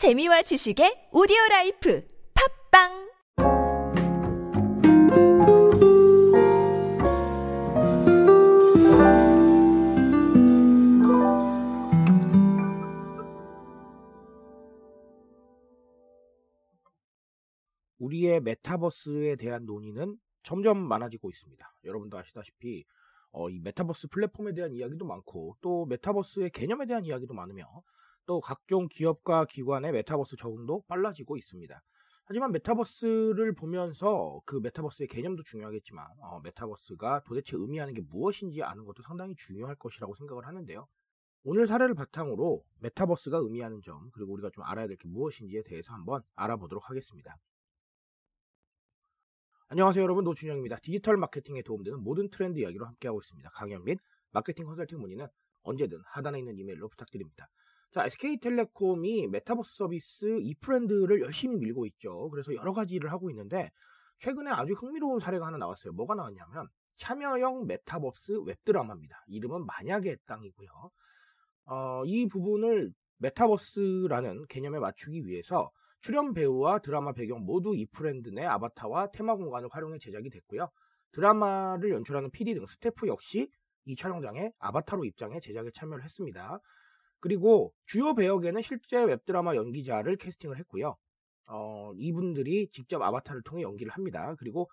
재미와 지식의 오디오 라이프 팟빵 우리의 메타버스에 대한 논의는 점점 많아지고 있습니다. 여러분도 아시다시피 어, 이 메타버스 플랫폼에 대한 이야기도 많고 또 메타버스의 개념에 대한 이야기도 많으며 또 각종 기업과 기관의 메타버스 적응도 빨라지고 있습니다. 하지만 메타버스를 보면서 그 메타버스의 개념도 중요하겠지만 어, 메타버스가 도대체 의미하는 게 무엇인지 아는 것도 상당히 중요할 것이라고 생각을 하는데요. 오늘 사례를 바탕으로 메타버스가 의미하는 점 그리고 우리가 좀 알아야 될 게 무엇인지에 대해서 한번 알아보도록 하겠습니다. 안녕하세요 여러분 노준영입니다. 디지털 마케팅에 도움되는 모든 트렌드 이야기로 함께하고 있습니다. 강연 및 마케팅 컨설팅 문의는 언제든 하단에 있는 이메일로 부탁드립니다. 자 SK텔레콤이 메타버스 서비스 이프랜드를 열심히 밀고 있죠. 그래서 여러 가지를 하고 있는데 최근에 아주 흥미로운 사례가 하나 나왔어요. 뭐가 나왔냐면 참여형 메타버스 웹드라마입니다. 이름은 만약의 땅이고요. 어, 이 부분을 메타버스라는 개념에 맞추기 위해서 출연 배우와 드라마 배경 모두 이프랜드 내 아바타와 테마 공간을 활용해 제작이 됐고요. 드라마를 연출하는 PD 등 스태프 역시 이 촬영장에 아바타로 입장해 제작에 참여를 했습니다. 그리고 주요 배역에는 실제 웹드라마 연기자를 캐스팅을 했고요. 어, 이분들이 직접 아바타를 통해 연기를 합니다. 그리고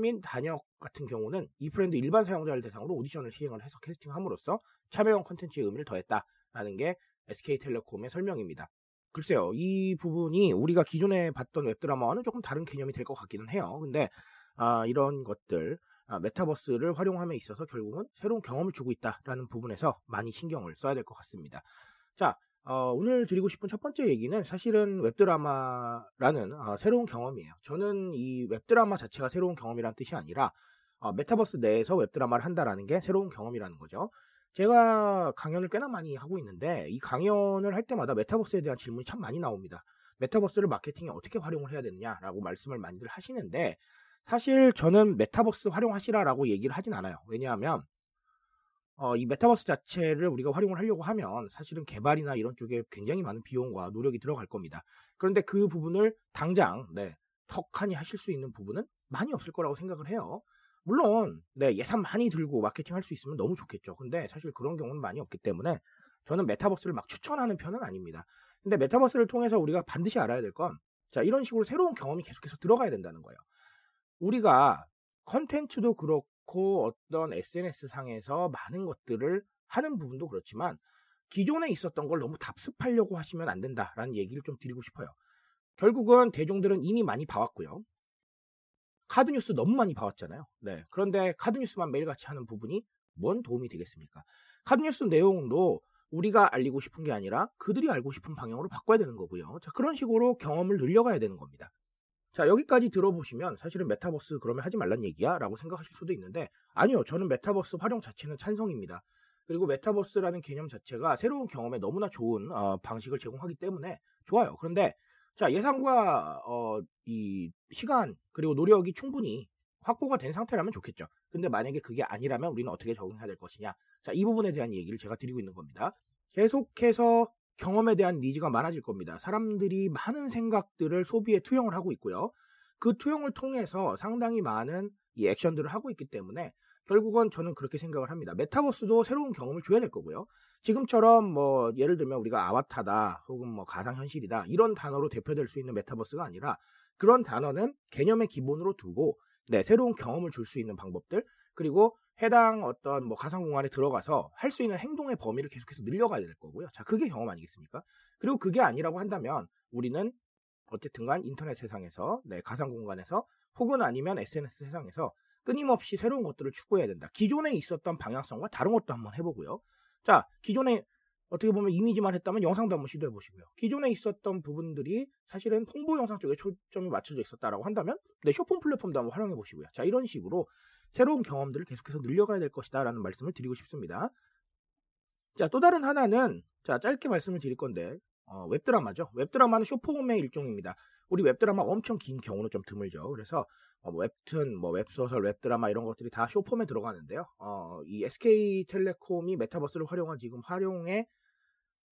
및 단역 같은 경우는 이프랜드 일반 사용자를 대상으로 오디션을 시행을 해서 캐스팅함으로써 참여형 컨텐츠의 의미를 더했다라는 게 SK텔레콤의 설명입니다. 글쎄요, 이 부분이 우리가 기존에 봤던 웹드라마와는 조금 다른 개념이 될 것 같기는 해요. 근데 아, 이런 것들 아, 메타버스를 활용함에 있어서 결국은 새로운 경험을 주고 있다라는 부분에서 많이 신경을 써야 될 것 같습니다. 자, 어, 오늘 드리고 싶은 첫 번째 얘기는 사실은 웹드라마라는 어, 새로운 경험이에요. 저는 이 웹드라마 자체가 새로운 경험이라는 뜻이 아니라 어, 메타버스 내에서 웹드라마를 한다라는 게 새로운 경험이라는 거죠. 제가 강연을 꽤나 많이 하고 있는데 이 강연을 할 때마다 메타버스에 대한 질문이 참 많이 나옵니다. 메타버스를 마케팅에 어떻게 활용을 해야 되느냐라고 말씀을 많이들 하시는데 사실 저는 메타버스 활용하시라라고 얘기를 하진 않아요. 왜냐하면 어, 이 메타버스 자체를 우리가 활용을 하려고 하면 사실은 개발이나 이런 쪽에 굉장히 많은 비용과 노력이 들어갈 겁니다. 그런데 그 부분을 당장 네, 턱하니 하실 수 있는 부분은 많이 없을 거라고 생각을 해요. 물론 네, 예산 많이 들고 마케팅 할 수 있으면 너무 좋겠죠. 근데 사실 그런 경우는 많이 없기 때문에 저는 메타버스를 막 추천하는 편은 아닙니다. 근데 메타버스를 통해서 우리가 반드시 알아야 될 건 자, 이런 식으로 새로운 경험이 계속해서 들어가야 된다는 거예요. 우리가 컨텐츠도 그렇고 어떤 SNS 상에서 많은 것들을 하는 부분도 그렇지만 기존에 있었던 걸 너무 답습하려고 하시면 안 된다라는 얘기를 좀 드리고 싶어요. 결국은 대중들은 이미 많이 봐왔고요. 카드뉴스 너무 많이 봐왔잖아요. 네. 그런데 카드뉴스만 매일같이 하는 부분이 뭔 도움이 되겠습니까? 카드뉴스 내용도 우리가 알리고 싶은 게 아니라 그들이 알고 싶은 방향으로 바꿔야 되는 거고요. 자, 그런 식으로 경험을 늘려가야 되는 겁니다. 자, 여기까지 들어보시면 사실은 메타버스 그러면 하지 말란 얘기야? 라고 생각하실 수도 있는데 아니요. 저는 메타버스 활용 자체는 찬성입니다. 그리고 메타버스라는 개념 자체가 새로운 경험에 너무나 좋은 어, 방식을 제공하기 때문에 좋아요. 그런데 자, 예산과 어, 이 시간 그리고 노력이 충분히 확보가 된 상태라면 좋겠죠. 근데 만약에 그게 아니라면 우리는 어떻게 적응해야 될 것이냐. 자, 이 부분에 대한 얘기를 제가 드리고 있는 겁니다. 계속해서 경험에 대한 니즈가 많아질 겁니다. 사람들이 많은 생각들을 소비에 투영을 하고 있고요. 그 투영을 통해서 상당히 많은 이 액션들을 하고 있기 때문에 결국은 저는 그렇게 생각을 합니다. 메타버스도 새로운 경험을 줘야 될 거고요. 지금처럼 뭐 예를 들면 우리가 아바타다 혹은 뭐 가상현실이다 이런 단어로 대표될 수 있는 메타버스가 아니라 그런 단어는 개념의 기본으로 두고 네, 새로운 경험을 줄 수 있는 방법들 그리고 해당 어떤 뭐 가상 공간에 들어가서 할 수 있는 행동의 범위를 계속해서 늘려가야 될 거고요. 자, 그게 경험 아니겠습니까? 그리고 그게 아니라고 한다면 우리는 어쨌든간 인터넷 세상에서 네, 가상 공간에서 혹은 아니면 SNS 세상에서 끊임없이 새로운 것들을 추구해야 된다. 기존에 있었던 방향성과 다른 것도 한번 해보고요. 자, 기존에 어떻게 보면 이미지만 했다면 영상도 한번 시도해 보시고요. 기존에 있었던 부분들이 사실은 홍보 영상 쪽에 초점이 맞춰져 있었다라고 한다면 네, 쇼폼 플랫폼도 한번 활용해 보시고요. 자, 이런 식으로 새로운 경험들을 계속해서 늘려가야 될 것이다라는 말씀을 드리고 싶습니다. 자, 또 다른 하나는 자, 짧게 말씀을 드릴 건데 어, 웹드라마죠. 웹드라마는 숏폼의 일종입니다. 우리 웹드라마 엄청 긴 경우는 좀 드물죠. 그래서 어, 뭐 웹툰, 뭐 웹소설, 웹드라마 이런 것들이 다 숏폼에 들어가는데요. 어, 이 SK텔레콤이 메타버스를 활용한 지금 활용의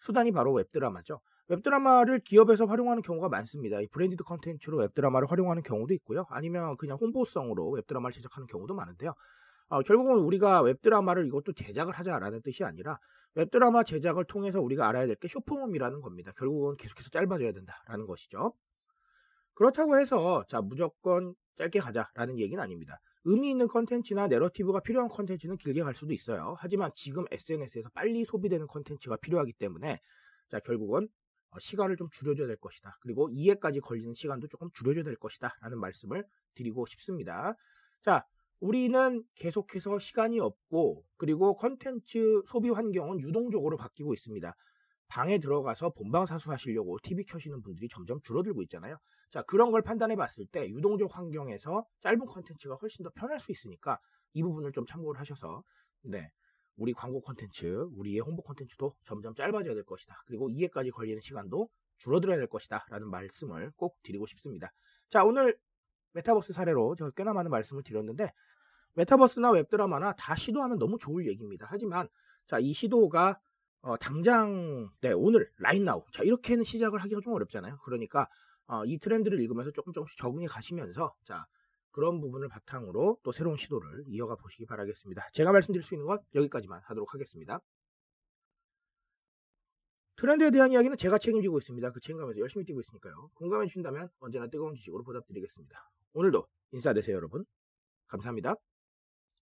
수단이 바로 웹드라마죠. 웹드라마를 기업에서 활용하는 경우가 많습니다. 이 branded 컨텐츠로 웹드라마를 활용하는 경우도 있고요. 아니면 그냥 홍보성으로 웹드라마를 제작하는 경우도 많은데요. 어, 결국은 우리가 웹드라마를 이것도 제작을 하자라는 뜻이 아니라 웹드라마 제작을 통해서 우리가 알아야 될 게 숏폼이라는 겁니다. 결국은 계속해서 짧아져야 된다라는 것이죠. 그렇다고 해서 자 무조건 짧게 가자라는 얘기는 아닙니다. 의미 있는 컨텐츠나 내러티브가 필요한 컨텐츠는 길게 갈 수도 있어요. 하지만 지금 SNS에서 빨리 소비되는 컨텐츠가 필요하기 때문에 자 결국은 어, 시간을 좀 줄여줘야 될 것이다. 그리고 이해까지 걸리는 시간도 조금 줄여줘야 될 것이다. 라는 말씀을 드리고 싶습니다. 자, 우리는 계속해서 시간이 없고 그리고 컨텐츠 소비 환경은 유동적으로 바뀌고 있습니다. 방에 들어가서 본방사수 하시려고 TV 켜시는 분들이 점점 줄어들고 있잖아요. 자, 그런 걸 판단해 봤을 때 유동적 환경에서 짧은 컨텐츠가 훨씬 더 편할 수 있으니까 이 부분을 좀 참고를 하셔서 네. 우리 광고 콘텐츠, 우리의 홍보 콘텐츠도 점점 짧아져야 될 것이다. 그리고 이해까지 걸리는 시간도 줄어들어야 될 것이다. 라는 말씀을 꼭 드리고 싶습니다. 자, 오늘 메타버스 사례로 제가 꽤나 많은 말씀을 드렸는데, 메타버스나 웹드라마나 다 시도하면 너무 좋을 얘기입니다. 하지만, 자, 이 시도가, 어, 당장, 네, 오늘, 라인 나우. 자, 이렇게는 시작을 하기가 좀 어렵잖아요. 그러니까, 어, 이 트렌드를 읽으면서 조금 조금씩 적응해 가시면서, 자, 그런 부분을 바탕으로 또 새로운 시도를 이어가 보시기 바라겠습니다. 제가 말씀드릴 수 있는 건 여기까지만 하도록 하겠습니다. 트렌드에 대한 이야기는 제가 책임지고 있습니다. 그 책임감에서 열심히 뛰고 있으니까요. 공감해 주신다면 언제나 뜨거운 지식으로 보답드리겠습니다. 오늘도 인사되세요, 여러분. 감사합니다.